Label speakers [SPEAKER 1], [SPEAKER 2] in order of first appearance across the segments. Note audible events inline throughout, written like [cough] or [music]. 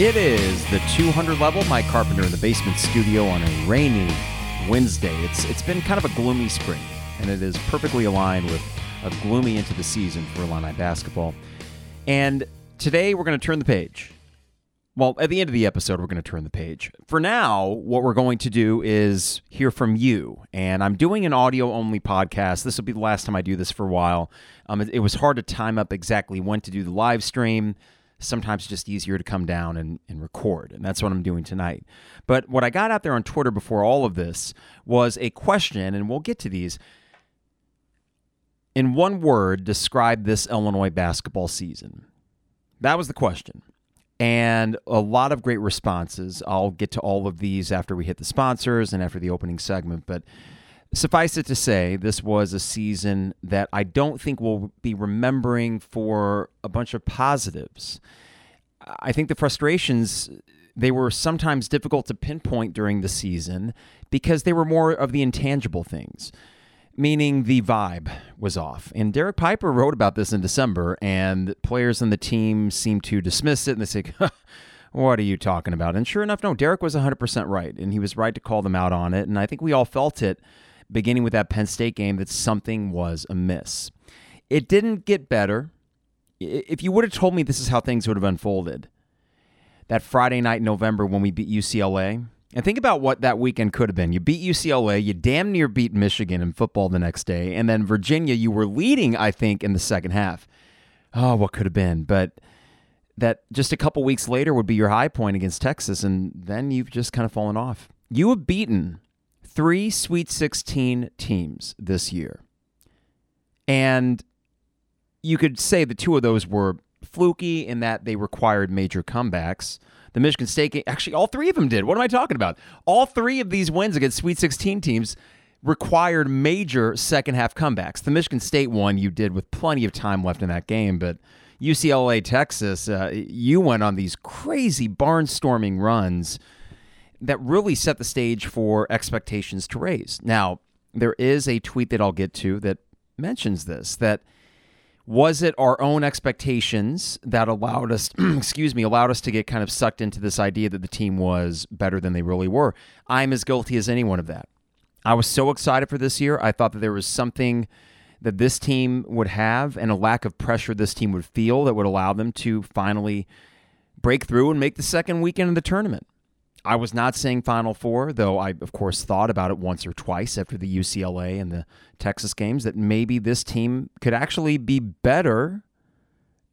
[SPEAKER 1] It is the 200 level. Mike Carpenter in the basement studio on a rainy Wednesday. It's it's been kind of a gloomy spring, and it is perfectly aligned with a gloomy into the season for Illini basketball. And today we're going to turn the page. Well, at the end of the episode, we're going to turn the page. For now, what we're going to do is hear from you. And I'm doing an audio only podcast. This will be the last time I do this for a while. Um, it, it was hard to time up exactly when to do the live stream sometimes just easier to come down and, and record. And that's what I'm doing tonight. But what I got out there on Twitter before all of this was a question, and we'll get to these. In one word, describe this Illinois basketball season. That was the question. And a lot of great responses. I'll get to all of these after we hit the sponsors and after the opening segment. But Suffice it to say, this was a season that I don't think we'll be remembering for a bunch of positives. I think the frustrations they were sometimes difficult to pinpoint during the season because they were more of the intangible things, meaning the vibe was off. And Derek Piper wrote about this in December, and players on the team seemed to dismiss it and they say, [laughs] What are you talking about? And sure enough, no, Derek was 100% right, and he was right to call them out on it. And I think we all felt it beginning with that Penn State game that something was amiss. It didn't get better. If you would have told me this is how things would have unfolded, that Friday night in November when we beat UCLA, and think about what that weekend could have been. You beat UCLA, you damn near beat Michigan in football the next day, and then Virginia, you were leading, I think, in the second half. Oh, what could have been? But that just a couple weeks later would be your high point against Texas, and then you've just kind of fallen off. You have beaten three Sweet 16 teams this year. And you could say the two of those were fluky in that they required major comebacks. The Michigan State game, actually, all three of them did. What am I talking about? All three of these wins against Sweet 16 teams required major second half comebacks. The Michigan State one you did with plenty of time left in that game, but UCLA, Texas, uh, you went on these crazy barnstorming runs that really set the stage for expectations to raise. Now, there is a tweet that I'll get to that mentions this that was it our own expectations that allowed us [clears throat] excuse me allowed us to get kind of sucked into this idea that the team was better than they really were? I'm as guilty as anyone of that. I was so excited for this year. I thought that there was something that this team would have and a lack of pressure this team would feel that would allow them to finally break through and make the second weekend of the tournament I was not saying Final Four, though I, of course, thought about it once or twice after the UCLA and the Texas games that maybe this team could actually be better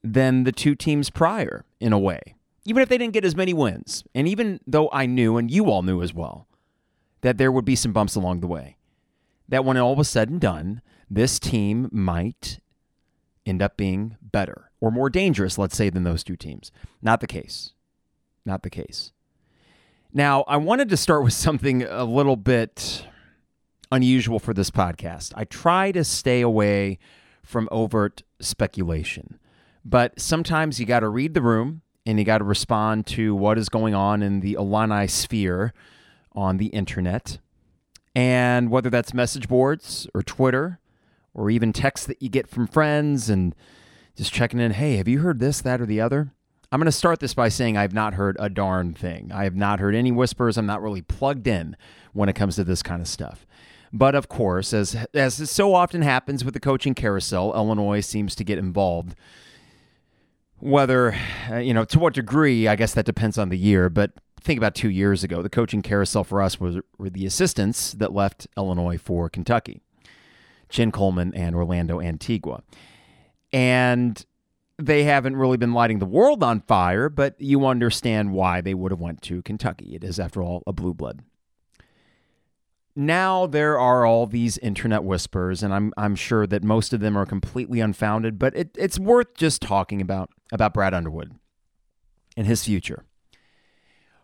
[SPEAKER 1] than the two teams prior in a way, even if they didn't get as many wins. And even though I knew, and you all knew as well, that there would be some bumps along the way, that when all was said and done, this team might end up being better or more dangerous, let's say, than those two teams. Not the case. Not the case. Now, I wanted to start with something a little bit unusual for this podcast. I try to stay away from overt speculation, but sometimes you got to read the room and you got to respond to what is going on in the Illini sphere on the internet. And whether that's message boards or Twitter or even texts that you get from friends and just checking in, hey, have you heard this, that, or the other? I'm going to start this by saying I've not heard a darn thing. I have not heard any whispers. I'm not really plugged in when it comes to this kind of stuff. But of course, as as so often happens with the coaching carousel, Illinois seems to get involved. Whether, uh, you know, to what degree, I guess that depends on the year. But think about two years ago, the coaching carousel for us was were the assistants that left Illinois for Kentucky, Chin Coleman and Orlando Antigua, and they haven't really been lighting the world on fire, but you understand why they would have went to Kentucky. It is, after all, a blue blood. Now there are all these internet whispers, and I'm I'm sure that most of them are completely unfounded, but it, it's worth just talking about about Brad Underwood and his future.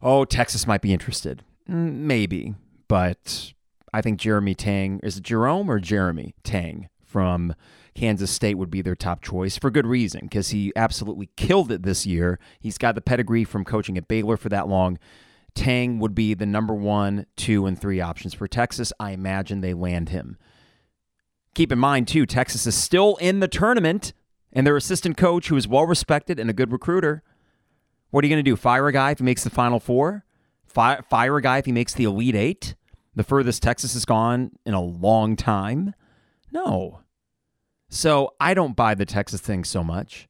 [SPEAKER 1] Oh, Texas might be interested, maybe, but I think Jeremy Tang is Jerome or Jeremy Tang from Kansas State would be their top choice for good reason because he absolutely killed it this year. He's got the pedigree from coaching at Baylor for that long. Tang would be the number one, two, and three options for Texas. I imagine they land him. Keep in mind, too, Texas is still in the tournament, and their assistant coach, who is well respected and a good recruiter, What are you going to do? Fire a guy if he makes the Final Four? Fire, fire a guy if he makes the Elite Eight? The furthest Texas has gone in a long time? No. So I don't buy the Texas thing so much.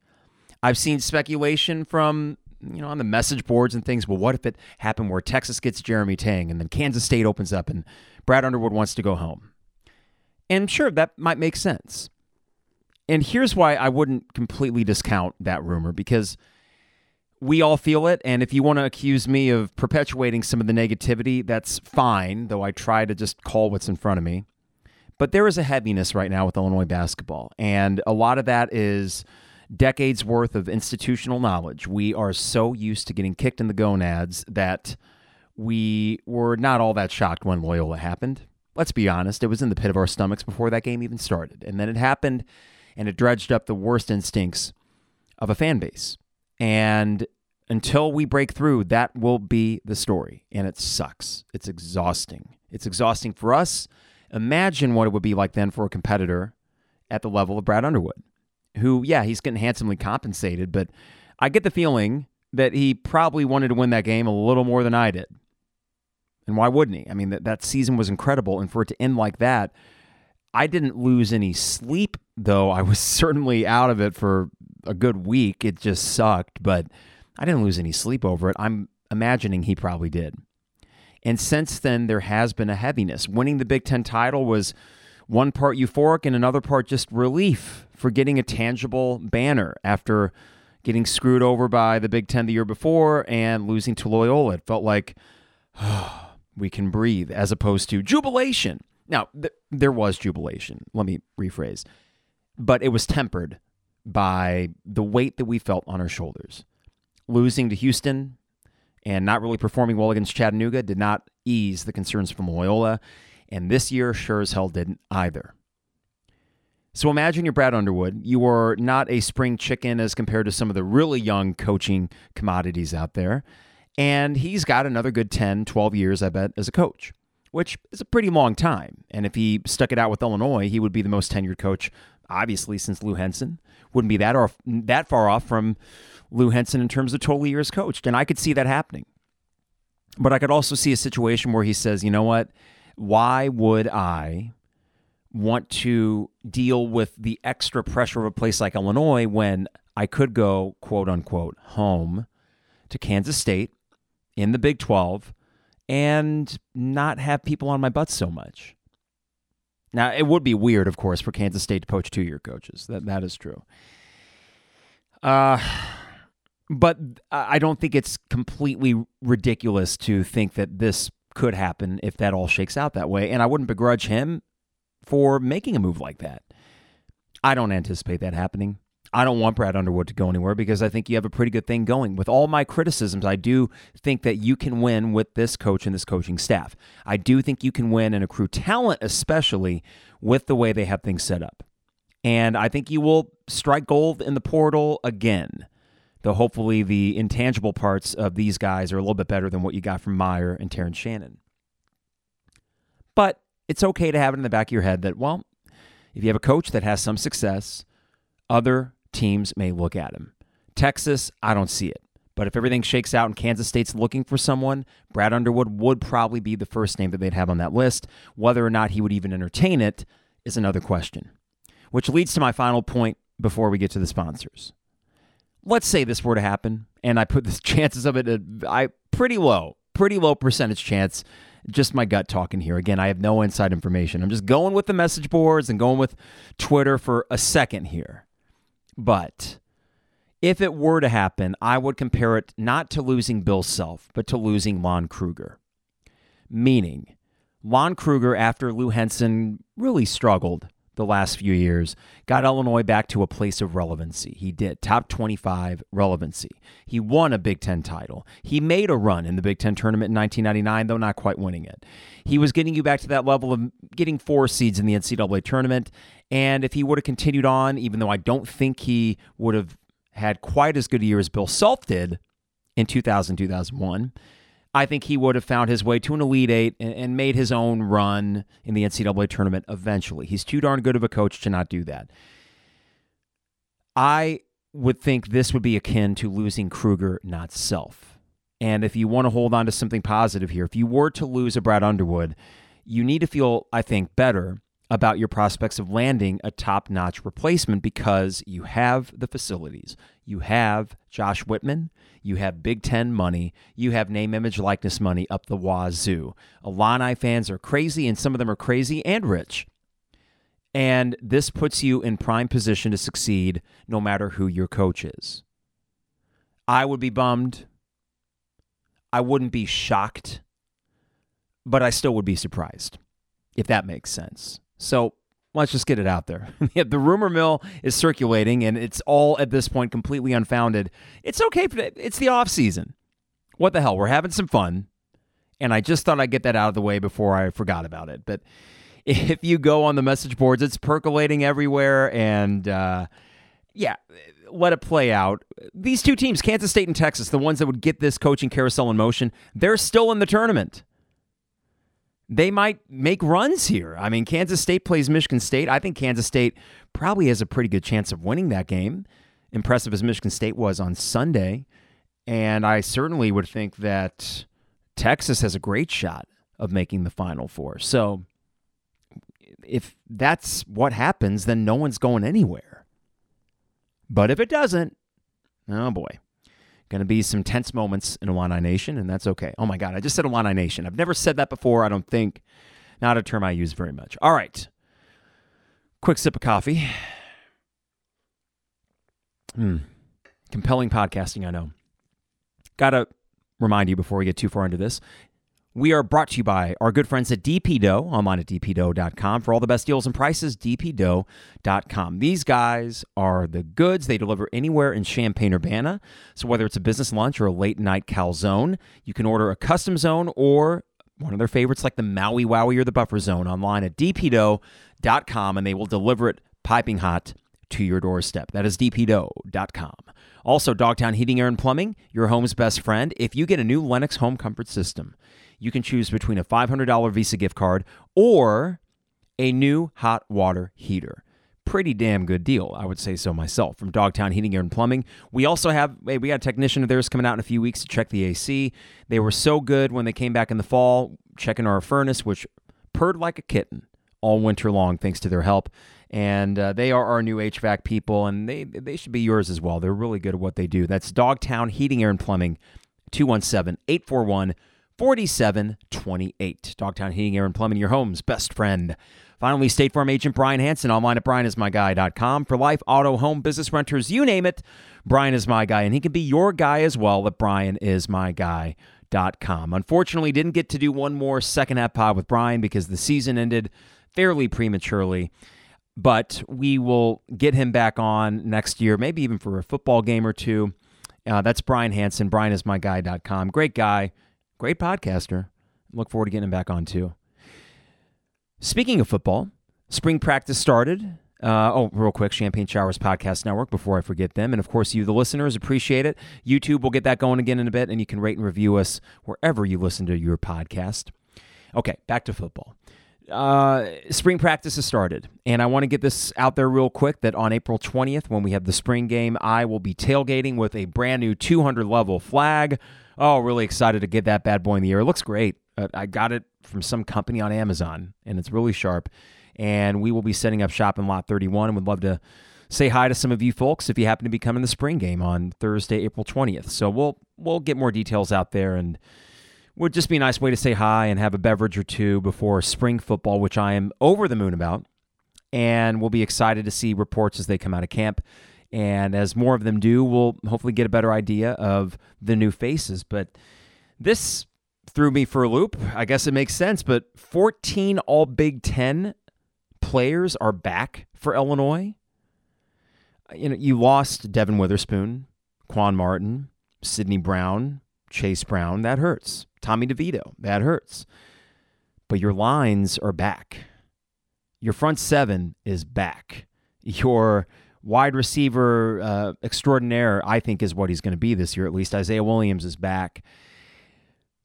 [SPEAKER 1] I've seen speculation from you know on the message boards and things. Well, what if it happened where Texas gets Jeremy Tang and then Kansas State opens up and Brad Underwood wants to go home? And sure, that might make sense. And here's why I wouldn't completely discount that rumor because we all feel it. And if you want to accuse me of perpetuating some of the negativity, that's fine, though I try to just call what's in front of me. But there is a heaviness right now with Illinois basketball. And a lot of that is decades worth of institutional knowledge. We are so used to getting kicked in the gonads that we were not all that shocked when Loyola happened. Let's be honest, it was in the pit of our stomachs before that game even started. And then it happened and it dredged up the worst instincts of a fan base. And until we break through, that will be the story. And it sucks. It's exhausting. It's exhausting for us. Imagine what it would be like then for a competitor at the level of Brad Underwood, who, yeah, he's getting handsomely compensated, but I get the feeling that he probably wanted to win that game a little more than I did. And why wouldn't he? I mean, that, that season was incredible. And for it to end like that, I didn't lose any sleep, though. I was [laughs] certainly out of it for a good week. It just sucked, but I didn't lose any sleep over it. I'm imagining he probably did. And since then, there has been a heaviness. Winning the Big Ten title was one part euphoric and another part just relief for getting a tangible banner after getting screwed over by the Big Ten the year before and losing to Loyola. It felt like oh, [sighs] we can breathe as opposed to jubilation. Now, th- there was jubilation. Let me rephrase. But it was tempered by the weight that we felt on our shoulders losing to Houston and not really performing well against Chattanooga did not ease the concerns from Loyola, and this year sure as hell didn't either. So imagine you're Brad Underwood. You are not a spring chicken as compared to some of the really young coaching commodities out there. And he's got another good 10, 12 years, I bet, as a coach, which is a pretty long time. And if he stuck it out with Illinois, he would be the most tenured coach, obviously, since Lou Henson. Wouldn't be that, off, that far off from Lou Henson in terms of total years coached. And I could see that happening. But I could also see a situation where he says, you know what? Why would I want to deal with the extra pressure of a place like Illinois when I could go, quote unquote, home to Kansas State in the Big 12 and not have people on my butt so much? Now, it would be weird, of course, for Kansas State to poach two year coaches. That, that is true. Uh, but I don't think it's completely ridiculous to think that this could happen if that all shakes out that way. And I wouldn't begrudge him for making a move like that. I don't anticipate that happening. I don't want Brad Underwood to go anywhere because I think you have a pretty good thing going. With all my criticisms, I do think that you can win with this coach and this coaching staff. I do think you can win and accrue talent, especially with the way they have things set up. And I think you will strike gold in the portal again though hopefully the intangible parts of these guys are a little bit better than what you got from Mayer and Terrence Shannon. But it's okay to have it in the back of your head that, well, if you have a coach that has some success, other teams may look at him. Texas, I don't see it. But if everything shakes out and Kansas State's looking for someone, Brad Underwood would probably be the first name that they'd have on that list. Whether or not he would even entertain it is another question. Which leads to my final point before we get to the sponsors let's say this were to happen, and I put [laughs] the chances of it at I pretty low, pretty low percentage chance. Just my gut talking here. Again, I have no inside information. I'm just going with the message boards and going with Twitter for a second here. But if it were to happen, I would compare it not to losing Bill Self, but to losing Lon Kruger. Meaning, Lon Kruger, after Lou Henson really struggled, the last few years, got Illinois back to a place of relevancy. He did top 25 relevancy. He won a Big Ten title. He made a run in the Big Ten tournament in 1999, though not quite winning it. He was getting you back to that level of getting four seeds in the NCAA tournament. And if he would have continued on, even though I don't think he would have had quite as good a year as Bill Self did in 2000, 2001, I think he would have found his way to an Elite Eight and, and made his own run in the NCAA tournament eventually. He's too darn good of a coach to not do that. I would think this would be akin to losing Kruger, not Self. And if you want to hold on to something positive here, if you were to lose a Brad Underwood, you need to feel, I think, better about your prospects of landing a top notch replacement because you have the facilities. You have Josh Whitman. You have Big Ten money. You have name, image, likeness money up the wazoo. Illini fans are crazy, and some of them are crazy and rich. And this puts you in prime position to succeed no matter who your coach is. I would be bummed. I wouldn't be shocked, but I still would be surprised, if that makes sense. So let's just get it out there. [laughs] the rumor mill is circulating, and it's all at this point completely unfounded. It's okay. It's the off season. What the hell? We're having some fun, and I just thought I'd get that out of the way before I forgot about it. But [laughs] if you go on the message boards, it's percolating everywhere. And uh, yeah, let it play out. These two teams, Kansas State and Texas, the ones that would get this coaching carousel in motion, they're still in the tournament. They might make runs here. I mean, Kansas State plays Michigan State. I think Kansas State probably has a pretty good chance of winning that game. Impressive as Michigan State was on Sunday. And I certainly would think that Texas has a great shot of making the Final Four. So if that's what happens, then no one's going anywhere. But if it doesn't, oh boy, going to be some tense moments in Illini Nation, and that's okay. Oh my God, I just said Illini Nation. I've never said that before, I don't think. Not a term I use very much. All right. Quick sip of coffee. Hmm. Compelling podcasting, I know. Got to remind you before we get too far into this we are brought to you by our good friends at DP Dough, online at dpdough.com. For all the best deals and prices, dpdough.com. These guys are the goods. They deliver anywhere in Champaign Urbana. So whether it's a business lunch or a late night calzone, you can order a custom zone or one of their favorites like the Maui Wowie or the Buffer Zone online at dpdough.com, and they will deliver it piping hot to your doorstep. That is dpdough.com. Also, Dogtown Heating, Air, and Plumbing, your home's best friend. If you get a new Lennox home comfort system, you can choose between a $500 Visa gift card or a new hot water heater. Pretty damn good deal, I would say so myself. From Dogtown Heating, Air, and Plumbing. We also have we got a technician of theirs coming out in a few weeks to check the AC. They were so good when they came back in the fall, checking our furnace, which purred like a kitten all winter long, thanks to their help. And uh, they are our new HVAC people, and they they should be yours as well. They're really good at what they do. That's Dogtown Heating, Air, and Plumbing, 217 841 4728. Dogtown Heating, Air, and Plumbing, your home's best friend. Finally, State Farm agent Brian Hanson online at brianismyguy.com. For life, auto, home, business renters, you name it, Brian is my guy. And he can be your guy as well at brianismyguy.com. Unfortunately, didn't get to do one more second half pod with Brian because the season ended fairly prematurely. But we will get him back on next year, maybe even for a football game or two. Uh, that's Brian Hanson, brianismyguy.com. Great guy Great podcaster. Look forward to getting him back on too. Speaking of football, spring practice started. Uh, oh, real quick, Champagne Showers Podcast Network before I forget them. And of course, you, the listeners, appreciate it. YouTube will get that going again in a bit, and you can rate and review us wherever you listen to your podcast. Okay, back to football. Uh, spring practice has started, and I want to get this out there real quick that on April 20th, when we have the spring game, I will be tailgating with a brand new 200 level flag Oh, really excited to get that bad boy in the air. It looks great. I got it from some company on Amazon, and it's really sharp. And we will be setting up shop in Lot 31 and would love to say hi to some of you folks if you happen to be coming the spring game on Thursday, April 20th. So we'll we'll get more details out there and would just be a nice way to say hi and have a beverage or two before spring football, which I am over the moon about. And we'll be excited to see reports as they come out of camp. And as more of them do, we'll hopefully get a better idea of the new faces. But this threw me for a loop. I guess it makes sense. But 14 All Big Ten players are back for Illinois. You know, you lost Devon Witherspoon, Quan Martin, Sidney Brown, Chase Brown. That hurts. Tommy DeVito. That hurts. But your lines are back. Your front seven is back. Your wide receiver uh, extraordinaire, I think, is what he's going to be this year. At least Isaiah Williams is back.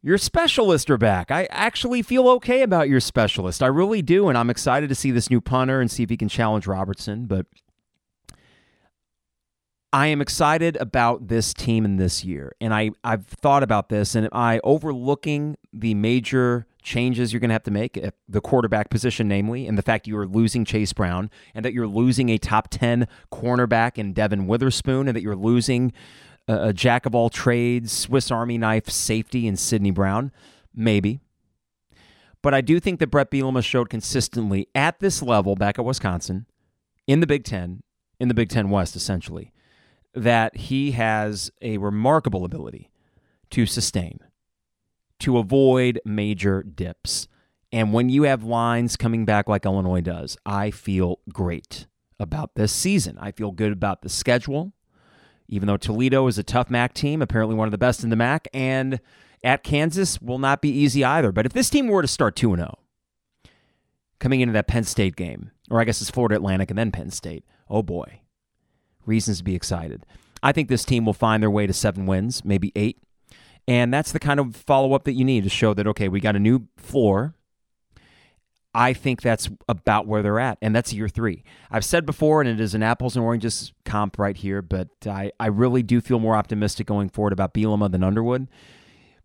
[SPEAKER 1] Your specialists are back. I actually feel okay about your specialist. I really do, and I'm excited to see this new punter and see if he can challenge Robertson. But I am excited about this team in this year. And I, I've thought about this, and I overlooking the major changes you're going to have to make at the quarterback position, namely, and the fact you are losing Chase Brown, and that you're losing a top 10 cornerback in Devon Witherspoon, and that you're losing a, a jack of all trades, Swiss Army knife safety in Sidney Brown? Maybe. But I do think that Bret Bielema showed consistently at this level back at Wisconsin, in the Big Ten, in the Big Ten West, essentially, that he has a remarkable ability to sustain, to avoid major dips. And when you have lines coming back like Illinois does, I feel great about this season. I feel good about the schedule, even though Toledo is a tough MAC team, apparently one of the best in the MAC, and at Kansas will not be easy either. But if this team were to start 2 0, coming into that Penn State game, or I guess it's Florida Atlantic and then Penn State, oh boy, reasons to be excited. I think this team will find their way to seven wins, maybe eight. And that's the kind of follow up that you need to show that, okay, we got a new floor. I think that's about where they're at, and that's year three. I've said before, and it is an apples and oranges comp right here, but I, I really do feel more optimistic going forward about Bielema than Underwood.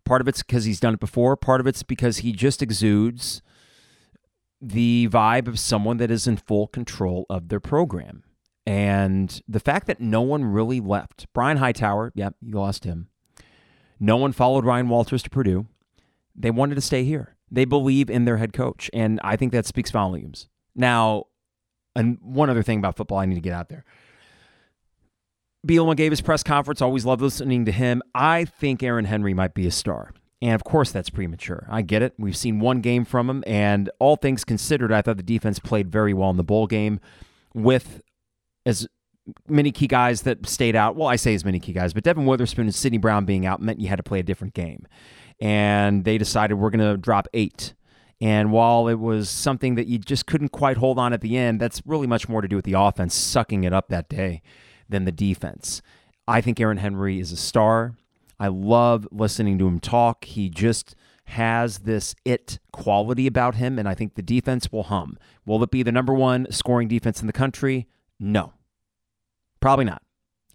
[SPEAKER 1] Part of it's because he's done it before, part of it's because he just exudes the vibe of someone that is in full control of their program. And the fact that no one really left. Brian Hightower, yep, you lost him. No one followed Ryan Walters to Purdue. They wanted to stay here. They believe in their head coach. And I think that speaks volumes. Now, and one other thing about football I need to get out there. Bielema gave his press conference. Always loved listening to him. I think Aaron Henry might be a star. And of course, that's premature. I get it. We've seen one game from him, and all things considered, I thought the defense played very well in the bowl game with as many key guys that stayed out. Well, I say as many key guys, but Devon Witherspoon and Sidney Brown being out meant you had to play a different game. And they decided we're going to drop eight. And while it was something that you just couldn't quite hold on at the end, that's really much more to do with the offense sucking it up that day than the defense. I think Aaron Henry is a star. I love listening to him talk. He just has this it quality about him, and I think the defense will hum. Will it be the number one scoring defense in the country? No. Probably not.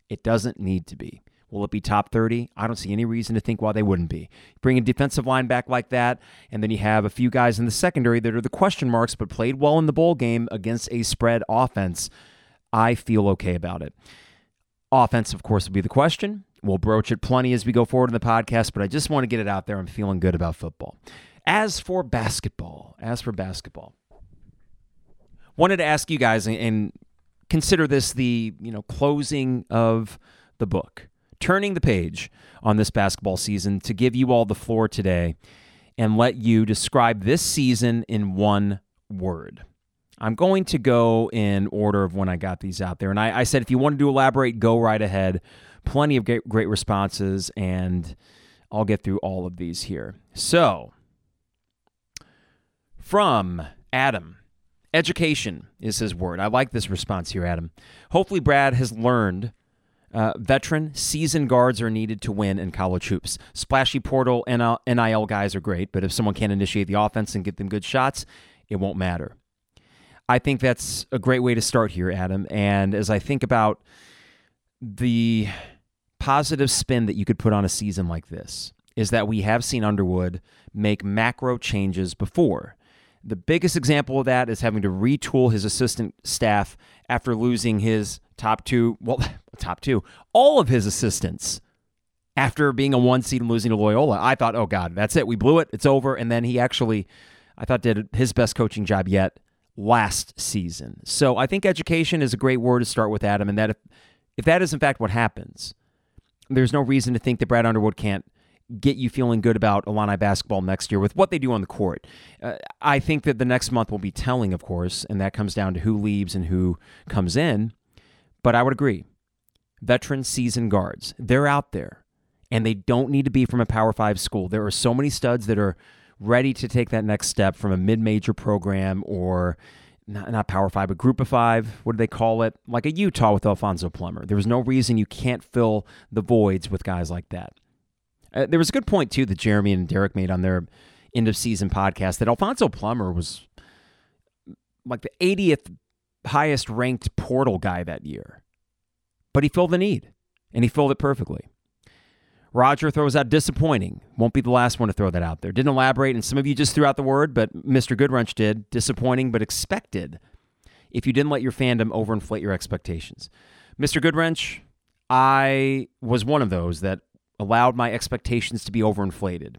[SPEAKER 1] It doesn't need to be. Will it be top 30? I don't see any reason to think why they wouldn't be. Bring a defensive line back like that, and then you have a few guys in the secondary that are the question marks, but played well in the bowl game against a spread offense. I feel okay about it. Offense, of course, will be the question. We'll broach it plenty as we go forward in the podcast, but I just want to get it out there. I'm feeling good about football. As for basketball, as for basketball, wanted to ask you guys and consider this the you know closing of the book, turning the page on this basketball season to give you all the floor today and let you describe this season in one word. I'm going to go in order of when I got these out there. And I, I said, if you wanted to elaborate, go right ahead. Plenty of great, great responses, and I'll get through all of these here. So, from Adam, education is his word. I like this response here, Adam. Hopefully, Brad has learned uh, veteran, seasoned guards are needed to win in college hoops. Splashy portal NIL guys are great, but if someone can't initiate the offense and get them good shots, it won't matter. I think that's a great way to start here, Adam. And as I think about the positive spin that you could put on a season like this, is that we have seen Underwood make macro changes before. The biggest example of that is having to retool his assistant staff after losing his top two, well, [laughs] top two, all of his assistants after being a one seed and losing to Loyola. I thought, oh God, that's it. We blew it. It's over. And then he actually, I thought, did his best coaching job yet last season. So I think education is a great word to start with, Adam, and that if, if that is in fact what happens, there's no reason to think that Brad Underwood can't get you feeling good about Illini basketball next year with what they do on the court. Uh, I think that the next month will be telling, of course, and that comes down to who leaves and who comes in. But I would agree. Veteran season guards, they're out there, and they don't need to be from a Power Five school. There are so many studs that are ready to take that next step from a mid-major program or not, not Power Five, but Group of Five. What do they call it? Like a Utah with Alfonso Plummer. There was no reason you can't fill the voids with guys like that. Uh, there was a good point too that Jeremy and Derek made on their end of season podcast that Alfonso Plummer was like the 80th highest ranked portal guy that year. But he filled the need, and he filled it perfectly. Roger throws out disappointing. Won't be the last one to throw that out there. Didn't elaborate, and some of you just threw out the word, but Mr. Goodwrench did. Disappointing, but expected if you didn't let your fandom overinflate your expectations. Mr. Goodwrench, I was one of those that allowed my expectations to be overinflated.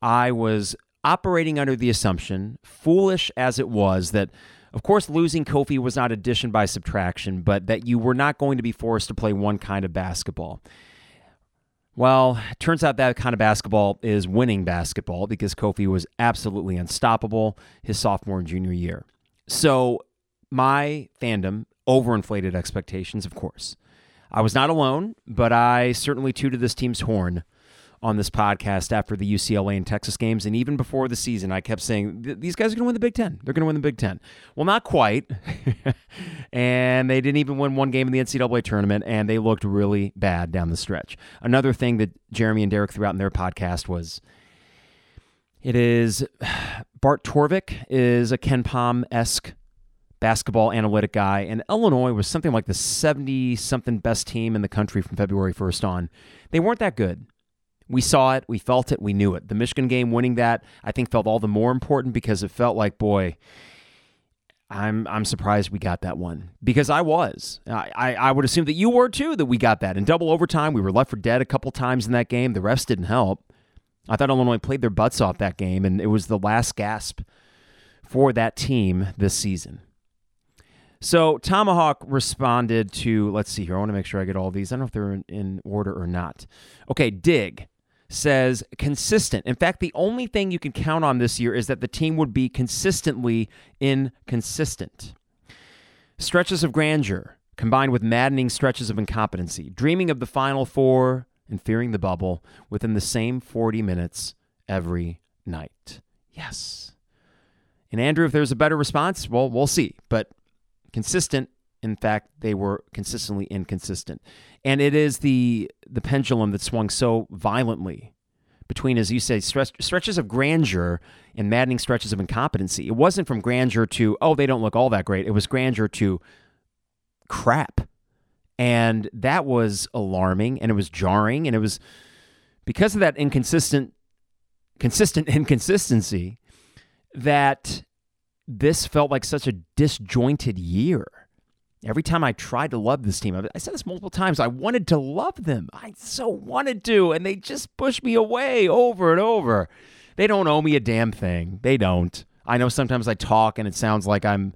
[SPEAKER 1] I was operating under the assumption, foolish as it was, that of course losing Kofi was not addition by subtraction, but that you were not going to be forced to play one kind of basketball. Well, turns out that kind of basketball is winning basketball because Kofi was absolutely unstoppable his sophomore and junior year. So, my fandom overinflated expectations, of course. I was not alone, but I certainly tooted this team's horn on this podcast after the UCLA and Texas games. And even before the season, I kept saying, these guys are going to win the Big Ten. They're going to win the Big Ten. Well, not quite. [laughs] and they didn't even win one game in the NCAA tournament, and they looked really bad down the stretch. Another thing that Jeremy and Derek threw out in their podcast was it is [sighs] Bart Torvik is a KenPom esque basketball analytic guy, and Illinois was something like the 70 something best team in the country from February 1st on. They weren't that good. We saw it, we felt it, we knew it. The Michigan game winning that, I think, felt all the more important because it felt like, boy, I'm I'm surprised we got that one because I was. I, I, would assume that you were too. That we got that in double overtime. We were left for dead a couple times in that game. The refs didn't help. I thought Illinois played their butts off that game, and it was the last gasp for that team this season. So Tomahawk responded to. Let's see here. I want to make sure I get all these. I don't know if they're in, in order or not. Okay, dig says consistent. In fact, the only thing you can count on this year is that the team would be consistently inconsistent. Stretches of grandeur combined with maddening stretches of incompetency, dreaming of the Final Four and fearing the bubble within the same 40 minutes every night. Yes. And Andrew, if there's a better response, well, we'll see. But consistent in fact, they were consistently inconsistent. And it is the the pendulum that swung so violently between, as you say, stretch, stretches of grandeur and maddening stretches of incompetency. It wasn't from grandeur to, oh, they don't look all that great. It was grandeur to crap. And that was alarming and it was jarring. And it was because of that inconsistent, consistent [laughs] inconsistency that this felt like such a disjointed year. Every time I tried to love this team, I said this multiple times, I wanted to love them. I so wanted to, and they just pushed me away over and over. They don't owe me a damn thing. They don't. I know sometimes I talk and it sounds like I'm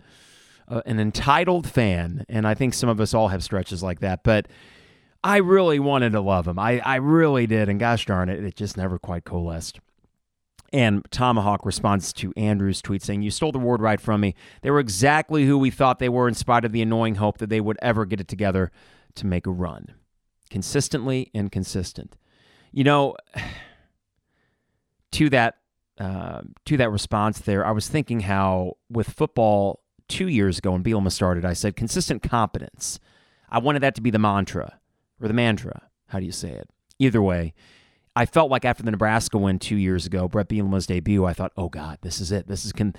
[SPEAKER 1] uh, an entitled fan, and I think some of us all have stretches like that, but I really wanted to love them. I, I really did, and gosh darn it, it just never quite coalesced. And Tomahawk responds to Andrew's tweet saying, You stole the word right from me. They were exactly who we thought they were, in spite of the annoying hope that they would ever get it together to make a run. Consistently inconsistent. You know, [sighs] to that uh, to that response there, I was thinking how with football two years ago when Bielema started, I said consistent competence. I wanted that to be the mantra or the mantra. How do you say it? Either way, I felt like after the Nebraska win two years ago, Bret Bielema's debut, I thought, oh God, this is it. This is con-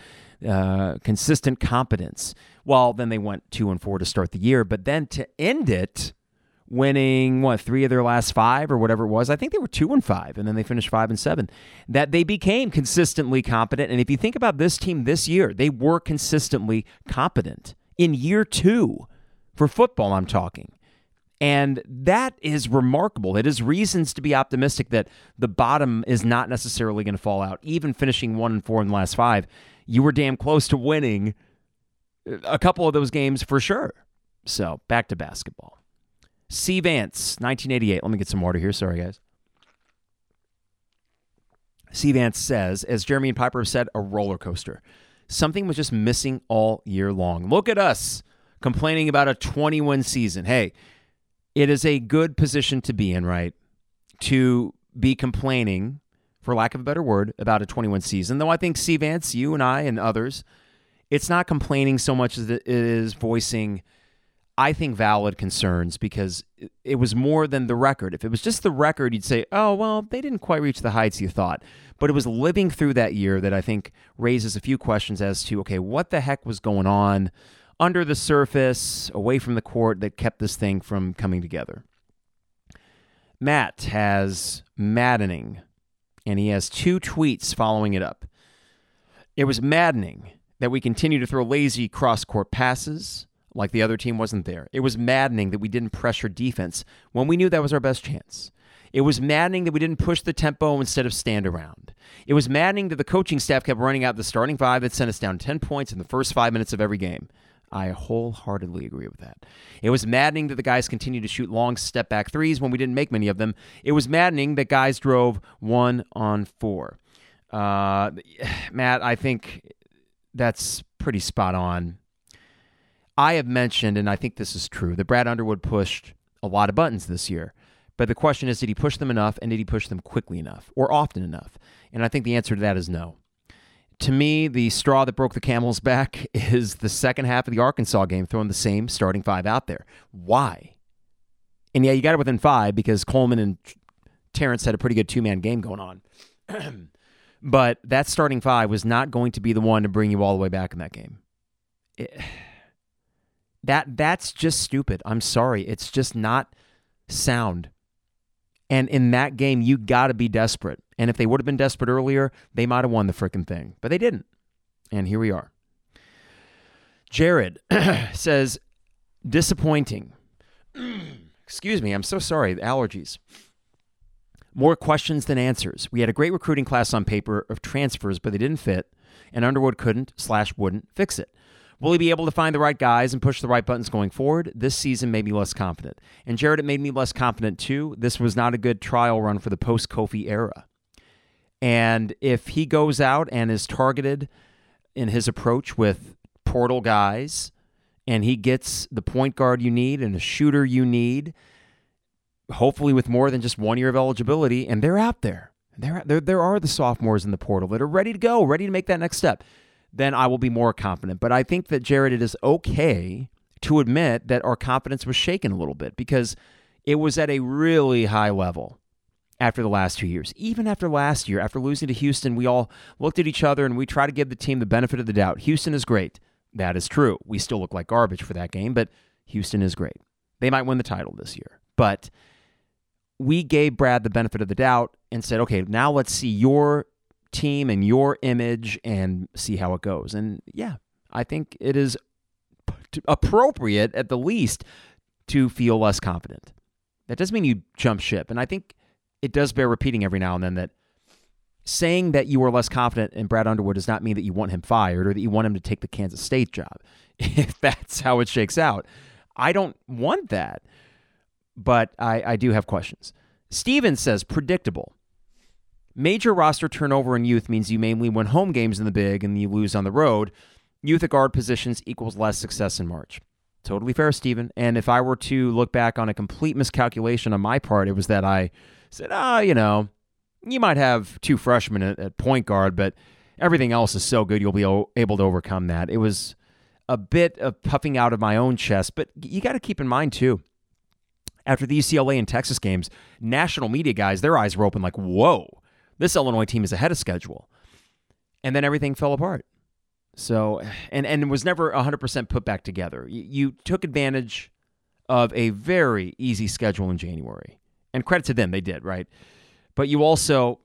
[SPEAKER 1] uh, consistent competence. Well, then they went two and four to start the year, but then to end it, winning what three of their last five or whatever it was. I think they were two and five, and then they finished five and seven. That they became consistently competent. And if you think about this team this year, they were consistently competent in year two for football. I'm talking. And that is remarkable. It is reasons to be optimistic that the bottom is not necessarily going to fall out. Even finishing one and four in the last five, you were damn close to winning uh, a couple of those games for sure. So back to basketball. C. Vance, 1988. Let me get some water here. Sorry, guys. C. Vance says, as Jeremy and Piper have said, a roller coaster. Something was just missing all year long. Look at us complaining about a 21 season. Hey, it is a good position to be in, right? To be complaining, for lack of a better word, about a 21 season. Though I think C. Vance, you and I and others, it's not complaining so much as it is voicing, I think, valid concerns because it was more than the record. If it was just the record, you'd say, oh, well, they didn't quite reach the heights you thought. But it was living through that year that I think raises a few questions as to, okay, what the heck was going on? Under the surface, away from the court, that kept this thing from coming together. Matt has maddening, and he has two tweets following it up. It was maddening that we continue to throw lazy cross court passes like the other team wasn't there. It was maddening that we didn't pressure defense when we knew that was our best chance. It was maddening that we didn't push the tempo instead of stand around. It was maddening that the coaching staff kept running out the starting five that sent us down 10 points in the first five minutes of every game. I wholeheartedly agree with that. It was maddening that the guys continued to shoot long step back threes when we didn't make many of them. It was maddening that guys drove one on four. Uh, [sighs] Matt, I think that's pretty spot on. I have mentioned, and I think this is true, that Brad Underwood pushed a lot of buttons this year. But the question is, did he push them enough and did he push them quickly enough or often enough? And I think the answer to that is no. To me, the straw that broke the camel's back [laughs] is the second half of the Arkansas game, throwing the same starting five out there. Why? And yeah, you got it within five because Coleman and Terrence had a pretty good two man game going on. [clears throat] but that starting five was not going to be the one to bring you all the way back in that game. It, [sighs] that that's just stupid. I'm sorry. It's just not sound. And in that game, you got to be desperate. And if they would have been desperate earlier, they might have won the freaking thing. But they didn't. And here we are. Jared [clears throat] says, disappointing. [clears throat] Excuse me, I'm so sorry. Allergies. More questions than answers. We had a great recruiting class on paper of transfers, but they didn't fit, and Underwood couldn't slash wouldn't fix it. Will he be able to find the right guys and push the right buttons going forward? This season made me less confident. And Jared, it made me less confident too. This was not a good trial run for the post Kofi era. And if he goes out and is targeted in his approach with portal guys, and he gets the point guard you need and the shooter you need, hopefully with more than just one year of eligibility, and they're out there. There, there, there are the sophomores in the portal that are ready to go, ready to make that next step then I will be more confident. But I think that, Jared, it is okay to admit that our confidence was shaken a little bit because it was at a really high level after the last two years. Even after last year, after losing to Houston, we all looked at each other and we try to give the team the benefit of the doubt. Houston is great. That is true. We still look like garbage for that game, but Houston is great. They might win the title this year. But we gave Brad the benefit of the doubt and said, okay, now let's see your team and your image and see how it goes. And yeah, I think it is appropriate at the least to feel less confident. That doesn't mean you jump ship. And I think it does bear repeating every now and then that saying that you are less confident in Brad Underwood does not mean that you want him fired or that you want him to take the Kansas State job. [laughs] If that's how it shakes out, I don't want that. But I, I do have questions. Steven says predictable. Major roster turnover in youth means you mainly win home games in the big and you lose on the road. Youth at guard positions equals less success in March. Totally fair, Stephen. And if I were to look back on a complete miscalculation on my part, it was that I said, ah, oh, you know, you might have two freshmen at, at point guard, but everything else is so good you'll be able to overcome that. It was a bit of puffing out of my own chest, but you got to keep in mind, too, after the UCLA and Texas games, national media guys, their eyes were open like, whoa this Illinois team is ahead of schedule. And then everything fell apart. So, and, and was never 100% put back together. You, you took advantage of a very easy schedule in January. And credit to them, they did, right? But you also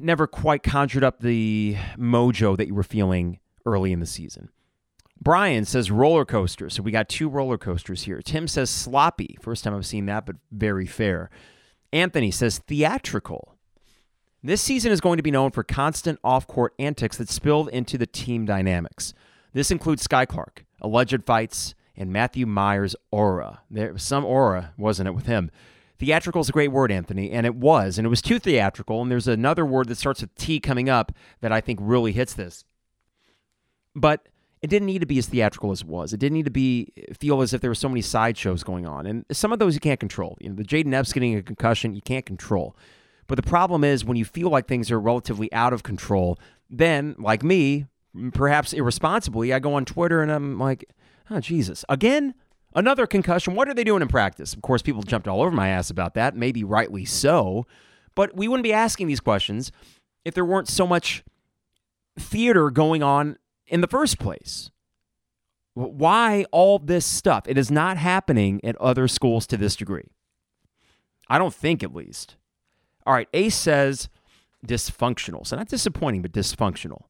[SPEAKER 1] never quite conjured up the mojo that you were feeling early in the season. Brian says roller coaster. So we got two roller coasters here. Tim says sloppy. First time I've seen that, but very fair. Anthony says theatrical. This season is going to be known for constant off court antics that spilled into the team dynamics. This includes Skyy Clark, alleged fights, and Matthew Mayer's aura. There was some aura, wasn't it, with him? Theatrical is a great word, Anthony, and it was. And it was too theatrical. And there's another word that starts with T coming up that I think really hits this. But it didn't need to be as theatrical as it was. It didn't need to be feel as if there were so many sideshows going on. And some of those you can't control. You know, the Jayden Epps getting a concussion, you can't control. But the problem is when you feel like things are relatively out of control, then, like me, perhaps irresponsibly, I go on Twitter and I'm like, oh, Jesus, again? Another concussion. What are they doing in practice? Of course, people jumped all over my ass about that, maybe rightly so. But we wouldn't be asking these questions if there weren't so much theater going on in the first place. Why all this stuff? It is not happening at other schools to this degree. I don't think, at least. All right, Ace says dysfunctional. So not disappointing, but dysfunctional.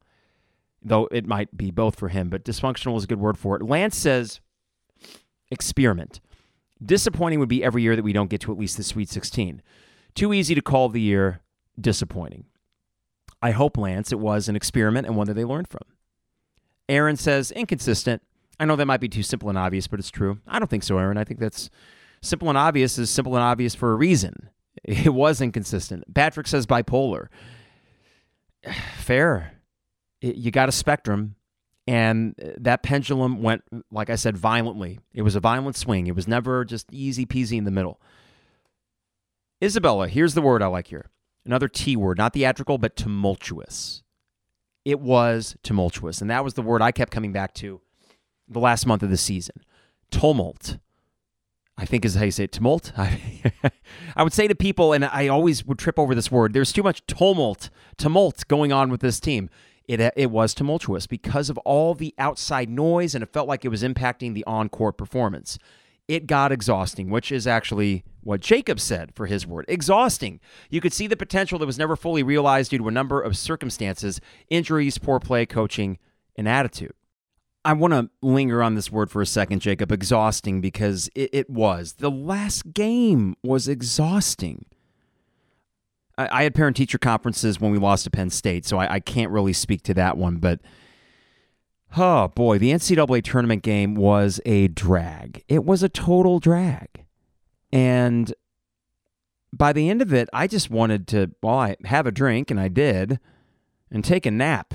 [SPEAKER 1] Though it might be both for him, but dysfunctional is a good word for it. Lance says experiment. Disappointing would be every year that we don't get to at least the Sweet 16. Too easy to call the year disappointing. I hope, Lance, it was an experiment and one that they learned from. Aaron says inconsistent. I know that might be too simple and obvious, but it's true. I don't think so, Aaron. I think that's simple and obvious is simple and obvious for a reason. [laughs] It was inconsistent. Patrick says bipolar. [sighs] Fair. You got a spectrum, and uh, that pendulum went, like I said, violently. It was a violent swing. It was never just easy peasy in the middle. Isabella, here's the word I like here. Another T word, not theatrical, but tumultuous. It was tumultuous. And that was the word I kept coming back to the last month of the season. Tumult. I think is how you say it, tumult. I, [laughs] I would say to people, and I always would trip over this word, there's too much tumult, tumult going on with this team. It, uh, it was tumultuous because of all the outside noise, and it felt like it was impacting the on court performance. It got exhausting, which is actually what Jacob said for his word exhausting. You could see the potential that was never fully realized due to a number of circumstances injuries, poor play, coaching, and attitude. I want to linger on this word for a second, Jacob. Exhausting because it, it was. The last game was exhausting. I, I had parent teacher conferences when we lost to Penn State, so I, I can't really speak to that one. But oh boy, the NCAA tournament game was a drag. It was a total drag. And by the end of it, I just wanted to, well, I have a drink, and I did, and take a nap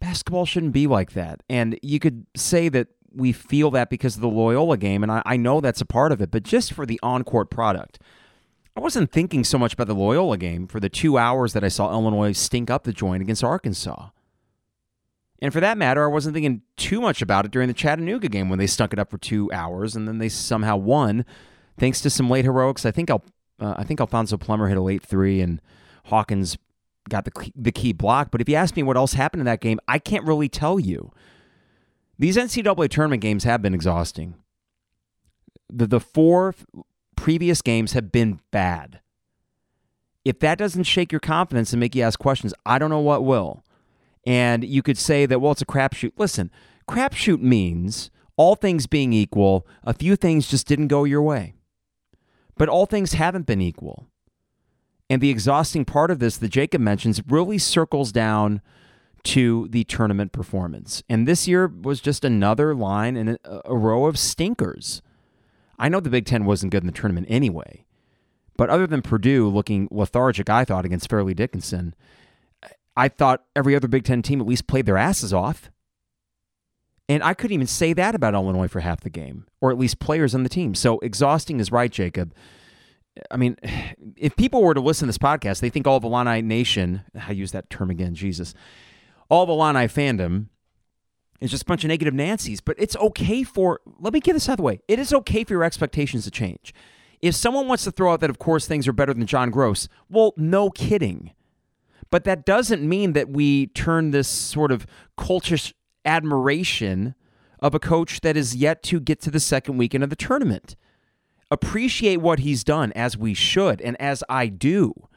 [SPEAKER 1] basketball shouldn't be like that. And you could say that we feel that because of the Loyola game, and I, I know that's a part of it, but just for the on court product. I wasn't thinking so much about the Loyola game for the two hours that I saw Illinois stink up the joint against Arkansas. And for that matter, I wasn't thinking too much about it during the Chattanooga game when they stunk it up for two hours and then they somehow won thanks to some late heroics. I think I'll, uh, I think Alfonso Plummer hit a late three and Hawkins got the the key block. But if you ask me what else happened in that game, I can't really tell you. These NCAA tournament games have been exhausting. The the four previous games have been bad. If that doesn't shake your confidence and make you ask questions, I don't know what will. And you could say that, well, it's a crapshoot. Listen, crapshoot means all things being equal, a few things just didn't go your way. But all things haven't been equal. And the exhausting part of this that Jacob mentions really circles down to the tournament performance. And this year was just another line in a, a, row of stinkers. I know the Big Ten wasn't good in the tournament anyway, but other than Purdue looking lethargic, I thought, against Fairleigh Dickinson, I thought every other Big Ten team at least played their asses off. And I couldn't even say that about Illinois for half the game, or at least players on the team. So exhausting is right, Jacob. I mean, [sighs] if people were to listen to this podcast, they think all the Illini Nation, I use that term again, Jesus, all the Illini fandom is just a bunch of negative Nancy's. But it's okay for, let me get this out of the way. It is okay for your expectations to change. If someone wants to throw out that, of course, things are better than John Groce, well, no kidding. But that doesn't mean that we turn this sort of cultish admiration of a coach that is yet to get to the second weekend of the tournament appreciate what he's done as we should and as I do.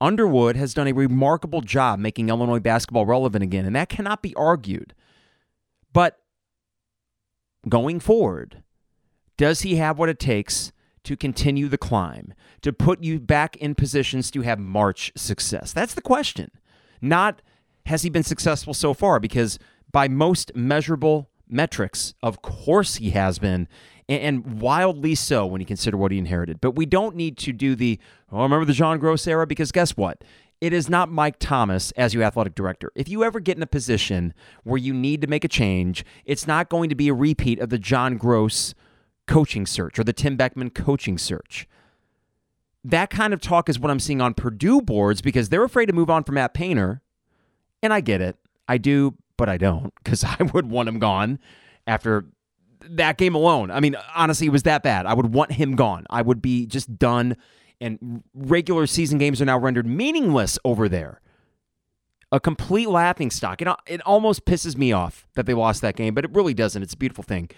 [SPEAKER 1] Underwood has done a remarkable job making Illinois basketball relevant again, and that cannot be argued. But going forward, does he have what it takes to continue the climb, to put you back in positions to have March success? That's the question. Not has he been successful so far, because by most measurable metrics, of course he has been and wildly so when you consider what he inherited. But we don't need to do the, oh, remember the John Groce era? Because guess what? It is not Mike Thomas as your athletic director. If you ever get in a position where you need to make a change, it's not going to be a repeat of the John Groce coaching search or the Tim Beckman coaching search. That kind of talk is what I'm seeing on Purdue boards because they're afraid to move on from Matt Painter. And I get it. I do, but I don't because [laughs] I would want him gone after that game alone. I mean, honestly, it was that bad. I would want him gone. I would be just done. And regular season games are now rendered meaningless over there. a complete laughing stock. It, it almost pisses me off that they lost that game, but it really doesn't. It's a beautiful thing.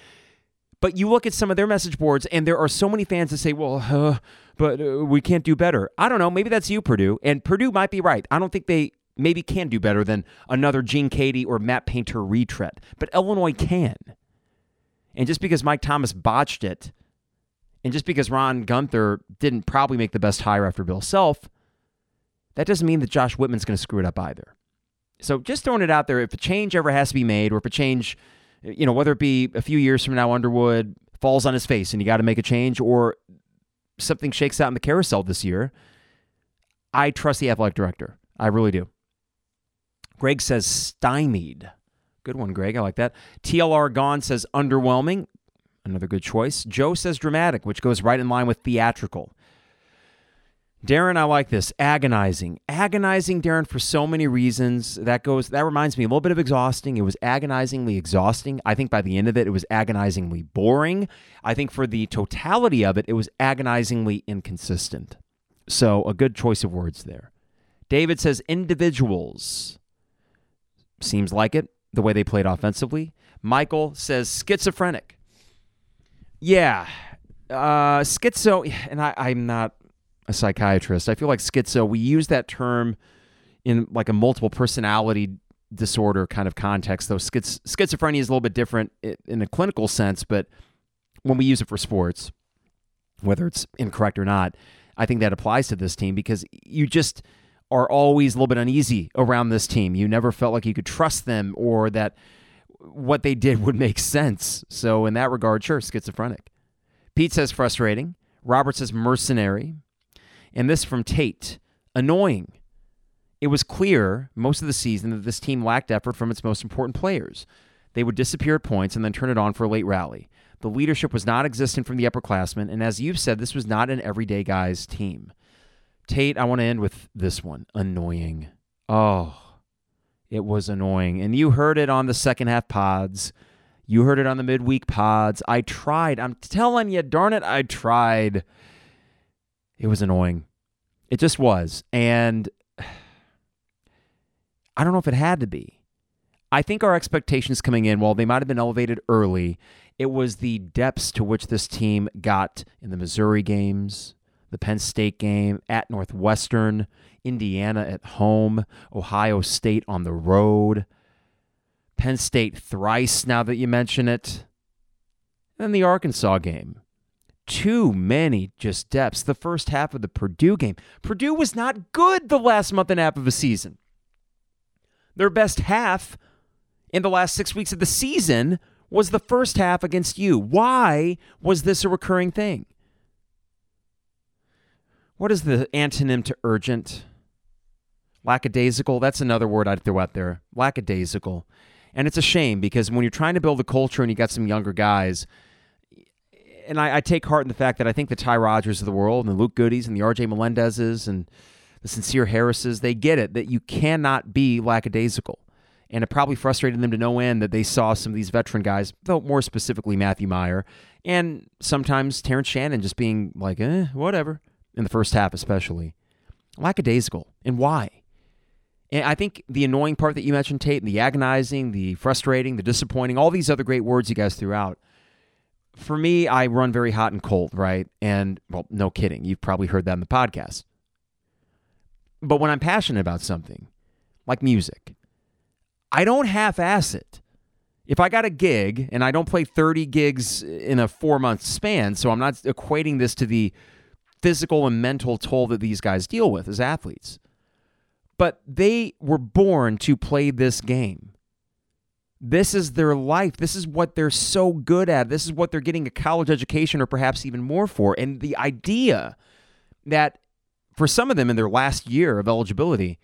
[SPEAKER 1] But you look at some of their message boards, and there are so many fans that say, well, uh, but uh, we can't do better. I don't know. Maybe that's you, Purdue. And Purdue might be right. I don't think they maybe can do better than another Gene Keady or Matt Painter retread, but Illinois can. And just because Mike Thomas botched it, and just because Ron Guenther didn't probably make the best hire after Bill Self, that doesn't mean that Josh Whitman's going to screw it up either. So just throwing it out there, if a change ever has to be made, or if a change, you know, whether it be a few years from now, Underwood falls on his face and you got to make a change, or something shakes out in the carousel this year, I trust the athletic director. I really do. Greg says stymied. Good one, Greg. I like that. TLR Gone says underwhelming. Another good choice. Joe says dramatic, which goes right in line with theatrical. Darren, I like this. Agonizing. Agonizing, Darren, for so many reasons. That goes that reminds me a little bit of exhausting. It was agonizingly exhausting. I think by the end of it, it was agonizingly boring. I think for the totality of it, it was agonizingly inconsistent. So a good choice of words there. David says individuals. Seems like it, the way they played offensively. Michael says schizophrenic. Yeah. Uh, schizo, [sighs] and I, I'm not a psychiatrist. I feel like schizo, we use that term in like a multiple personality disorder kind of context, though schiz- schizophrenia is a little bit different in a clinical sense, but when we use it for sports, whether it's incorrect or not, I think that applies to this team because you just are always a little bit uneasy around this team. You never felt like you could trust them or that what they did [laughs] would make sense. So, in that regard, sure, schizophrenic. Pete says frustrating. Robert says mercenary. And this from Tate annoying. It was clear most of the season that this team lacked effort from its most important players. They would disappear at points and then turn it on for a late rally. The leadership was not existent from the upperclassmen, and as you've said, this was not an everyday guys team. Tate, I want to end with this one annoying. Oh, it was annoying. And you heard it on the second half pods. You heard it on the midweek pods. I tried. I'm telling you, darn it, I tried. It was annoying. It just was. And [sighs] I don't know if it had to be. I think our expectations coming in, while they might have been elevated early, it was the depths to which this team got in the Missouri games, the Penn State game, at Northwestern, Indiana at home, Ohio State on the road, Penn State thrice now that you mention it, and the Arkansas game too many just depths. The first half of the Purdue game, Purdue was not good the last month and a half of a season. Their best half in the last six weeks of the season was the first half against you. Why was this a recurring thing? What is the antonym to urgent? Lackadaisical? That's another word I'd throw out there. Lackadaisical. And it's a shame because when you're trying to build a culture and you got some younger guys, and I, I, take heart in the fact that I think the Ty Rodgers of the world and the Luke Goody's and the RJ Melendezes and the Sencire Harrises, they get it that you cannot be lackadaisical. And it probably frustrated them to no end that they saw some of these veteran guys, though more specifically Matthew Mayer, and sometimes Terrence Shannon just being like, eh, whatever, in the first half especially. Lackadaisical. And why? And I think the annoying part that you mentioned, Tate, and the agonizing, the frustrating, the disappointing, all these other great words you guys threw out – for me, I run very hot and cold, right? And, well, no kidding. You've probably heard that in the podcast. But when I'm passionate about something, like music, I don't half ass it. If I got a gig and I don't play 30 gigs in a four month span, so I'm not equating this to the physical and mental toll that these guys deal with as athletes, but they were born to play this game. This is their life. This is what they're so good at. This is what they're getting a college education or perhaps even more for. And the idea that for some of them in their last year of eligibility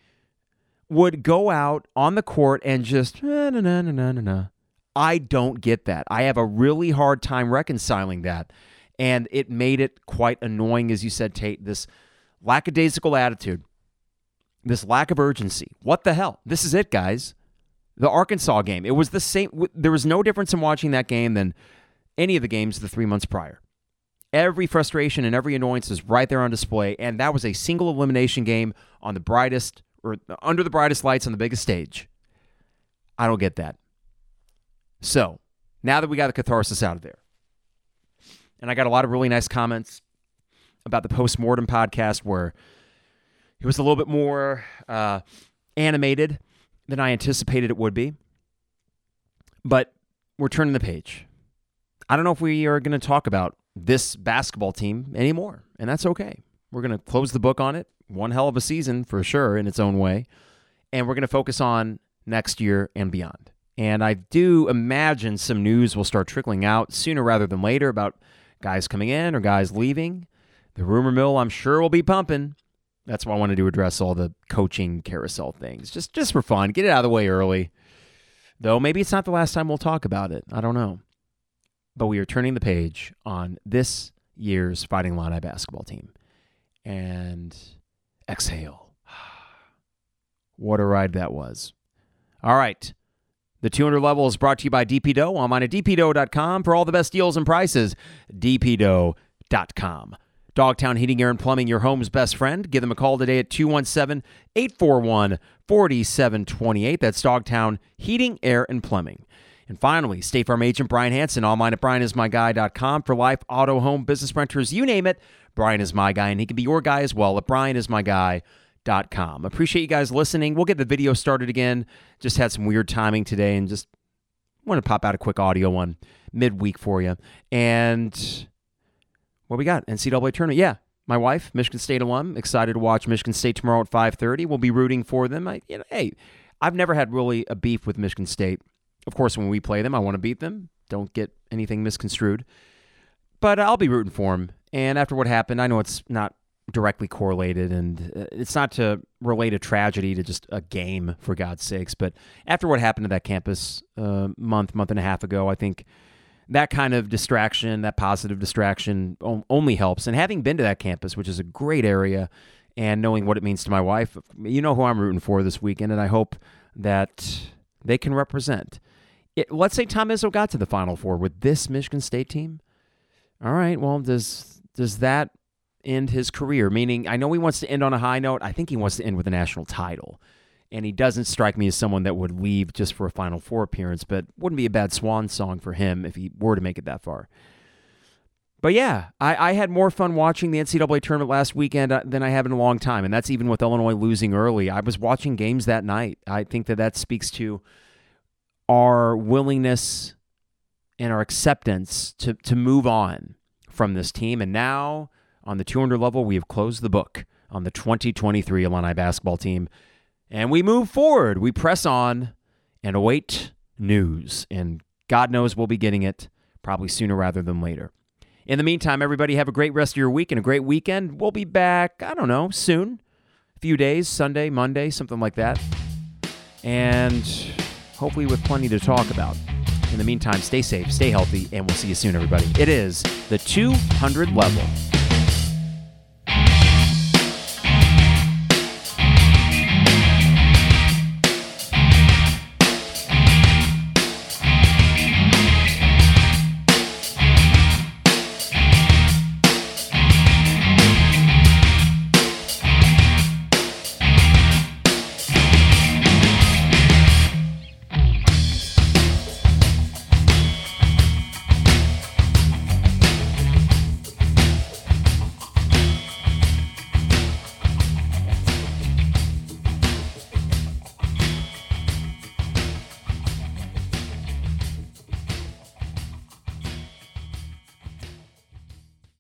[SPEAKER 1] would go out on the court and just na na na na na. I don't get that. I have a really hard time reconciling that. And it made it quite annoying, as you said, Tate, this lackadaisical attitude, this lack of urgency. What the hell? This is it, guys the Arkansas game. It was the same. There was no difference in watching that game than any of the games the three months prior. Every frustration and every annoyance is right there on display, and that was a single elimination game on the brightest or under the brightest lights on the biggest stage. I don't get that. So now that we got the catharsis out of there, and I got a lot of really nice comments about the post-mortem podcast where it was a little bit more uh, animated than I anticipated it would be. But we're turning the page. I don't know if we are going to talk about this basketball team anymore, and that's okay. We're going to close the book on it. One hell of a season for sure in its own way. And we're going to focus on next year and beyond. And I do imagine some news will start trickling out sooner rather than later about guys coming in or guys leaving. The rumor mill, I'm sure, will be pumping. That's why I wanted to address all the coaching carousel things, just just for fun. Get it out of the way early. Though maybe it's not the last time we'll talk about it. I don't know. But we are turning the page on this year's Fighting Illini basketball team. And exhale. [sighs] What a ride that was. All right. The 200 level is brought to you by DP Dough. Online at dpdough.com for all the best deals and prices. dpdough.com. Dogtown Heating, Air, and Plumbing, your home's best friend. Give them a call today at 217 841 4728. That's Dogtown Heating, Air, and Plumbing. And finally, State Farm agent Brian Hanson, online at brianismyguy.com for life, auto, home, business renters, you name it. Brian is my guy, and he can be your guy as well at brianismyguy.com. Appreciate you guys listening. We'll get the video started again. Just had some weird timing today and just want to pop out a quick audio one midweek for you. And what we got? NCAA tournament. Yeah, my wife, Michigan State alum, excited to watch Michigan State tomorrow at 5:30. We'll be rooting for them. I, you know, hey, I've never had really a beef with Michigan State. Of course, when we play them, I want to beat them. Don't get anything misconstrued. But I'll be rooting for them. And after what happened, I know it's not directly correlated and uh, it's not to relate a tragedy to just a game for God's sakes, but after what happened to that campus a uh, month, month and a half ago, I think that kind of distraction, that positive distraction, only helps. And having been to that campus, which is a great area, and knowing what it means to my wife, you know who I'm rooting for this weekend, and I hope that they can represent. It, let's say Tom Izzo got to the Final Four with this Michigan State team. All right, well, does does that end his career? Meaning, I know he wants to end on a high note. I think he wants to end with a national title and he doesn't strike me as someone that would leave just for a Final Four appearance, but wouldn't be a bad swan song for him if he were to make it that far. But yeah, I, I had more fun watching the NCAA tournament last weekend uh, than I have in a long time, and that's even with Illinois losing early. I was watching games that night. I think that that speaks to our willingness and our acceptance to to move on from this team. And now on the 200 level, we have closed the book on the 2023 Illini basketball team. And we move forward. We press on and await news. And God knows we'll be getting it probably sooner rather than later. In the meantime, everybody have a great rest of your week and a great weekend. We'll be back, I don't know, soon. A few days, Sunday, Monday, something like that. And hopefully with plenty to talk about. In the meantime, stay safe, stay healthy, and we'll see you soon, everybody. It is the 200 level.